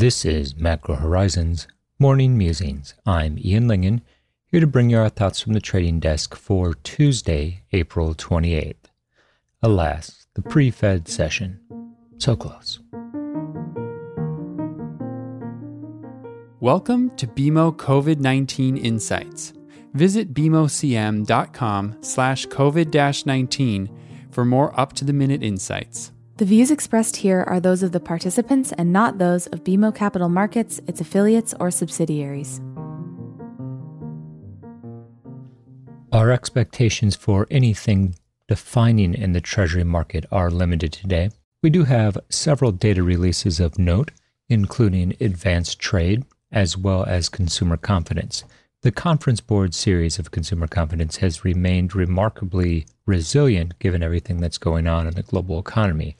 This is Macro Horizons Morning Musings. I'm Ian Lyngen, here to bring you our thoughts from the trading desk for Tuesday, April 28th. Alas, the pre Fed session. So close. Welcome to BMO COVID-19 Insights. Visit bmocm.com slash COVID-19 for more up-to-the-minute insights. The views expressed here are those of the participants and not those of BMO Capital Markets, its affiliates, or subsidiaries. Our expectations for anything defining in the Treasury market are limited today. We do have several data releases of note, including advanced trade as well as consumer confidence. The Conference Board series of consumer confidence has remained remarkably resilient given everything that's going on in the global economy.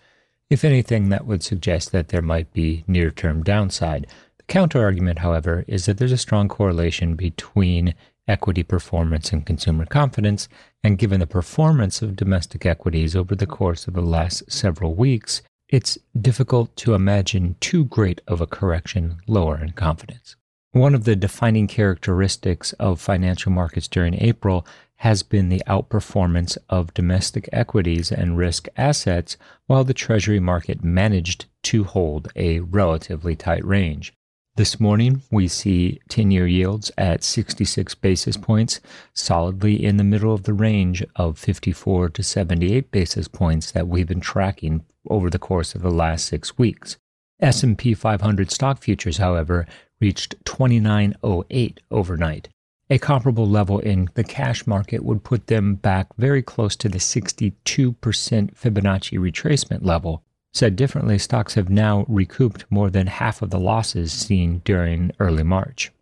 If anything, that would suggest that there might be near term downside. The counter argument, however, is that there's a strong correlation between equity performance and consumer confidence. And given the performance of domestic equities over the course of the last several weeks, it's difficult to imagine too great of a correction lower in confidence. One of the defining characteristics of financial markets during April has been the outperformance of domestic equities and risk assets, while the Treasury market managed to hold a relatively tight range. This morning, we see 10 year yields at 66 basis points, solidly in the middle of the range of 54 to 78 basis points that we've been tracking over the course of the last six weeks. S&P 500 stock futures, however, reached 2908 overnight. A comparable level in the cash market would put them back very close to the 62% Fibonacci retracement level Said differently, stocks have now recouped more than half of the losses seen during early March.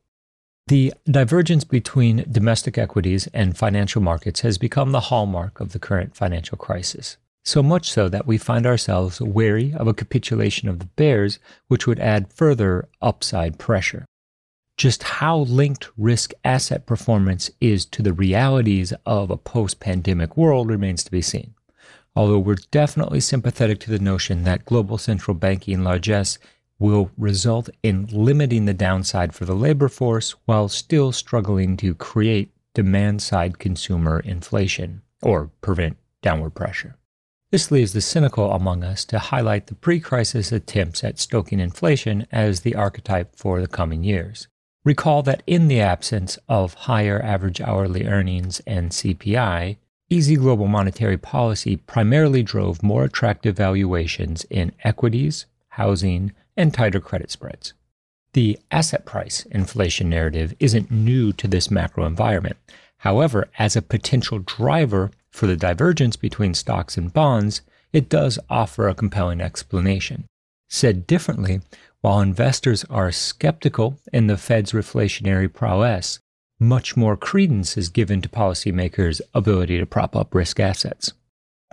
The divergence between domestic equities and financial markets has become the hallmark of the current financial crisis. So much so that we find ourselves wary of a capitulation of the bears, which would add further upside pressure. Just how linked risk asset performance is to the realities of a post pandemic world remains to be seen although we're definitely sympathetic to the notion that global central banking largesse will result in limiting the downside for the labor force while still struggling to create demand side consumer inflation or prevent downward pressure. This leaves the cynical among us to highlight the pre crisis attempts at stoking inflation as the archetype for the coming years. Recall that in the absence of higher average hourly earnings and CPI, Easy global monetary policy primarily drove more attractive valuations in equities, housing, and tighter credit spreads. The asset price inflation narrative isn't new to this macro environment. However, as a potential driver for the divergence between stocks and bonds, it does offer a compelling explanation. Said differently, while investors are skeptical in the Fed's reflationary prowess, much more credence is given to policymakers' ability to prop up risk assets.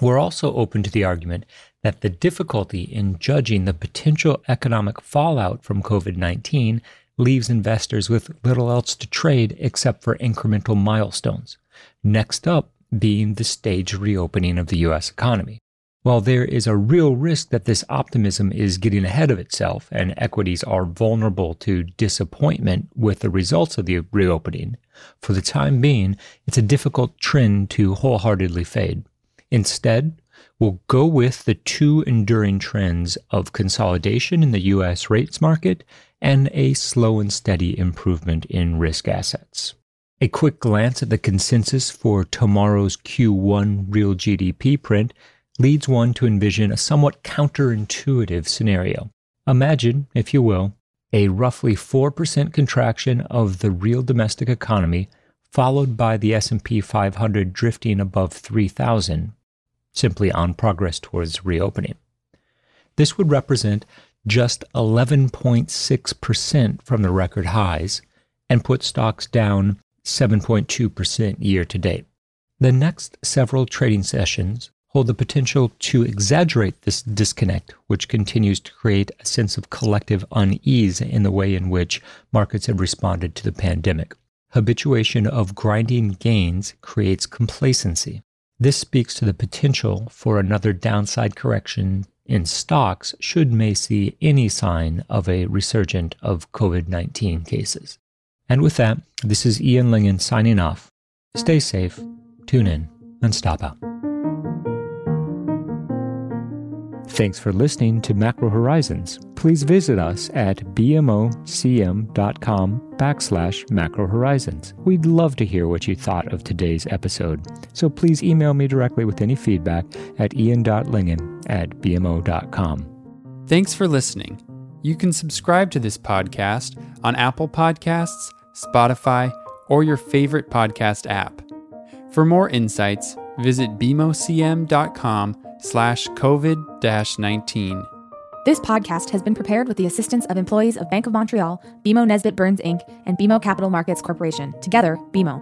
We're also open to the argument that the difficulty in judging the potential economic fallout from COVID 19 leaves investors with little else to trade except for incremental milestones. Next up being the staged reopening of the U.S. economy. While there is a real risk that this optimism is getting ahead of itself and equities are vulnerable to disappointment with the results of the reopening, for the time being, it's a difficult trend to wholeheartedly fade. Instead, we'll go with the two enduring trends of consolidation in the U.S. rates market and a slow and steady improvement in risk assets. A quick glance at the consensus for tomorrow's Q1 real GDP print leads one to envision a somewhat counterintuitive scenario. Imagine, if you will, a roughly 4% contraction of the real domestic economy followed by the S&P 500 drifting above 3000 simply on progress towards reopening. This would represent just 11.6% from the record highs and put stocks down 7.2% year to date. The next several trading sessions hold the potential to exaggerate this disconnect, which continues to create a sense of collective unease in the way in which markets have responded to the pandemic. Habituation of grinding gains creates complacency. This speaks to the potential for another downside correction in stocks should may see any sign of a resurgent of COVID 19 cases. And with that, this is Ian Lyngen signing off. Stay safe, tune in, and stop out. Thanks for listening to Macro Horizons. Please visit us at bmocm.com backslash macro horizons. We'd love to hear what you thought of today's episode, so please email me directly with any feedback at ian.lyngen at bmo.com. Thanks for listening. You can subscribe to this podcast on Apple Podcasts, Spotify, or your favorite podcast app. For more insights, visit bmocm.com slash COVID-19. This podcast has been prepared with the assistance of employees of Bank of Montreal, BMO Nesbitt Burns Inc., and BMO Capital Markets Corporation, together, BMO.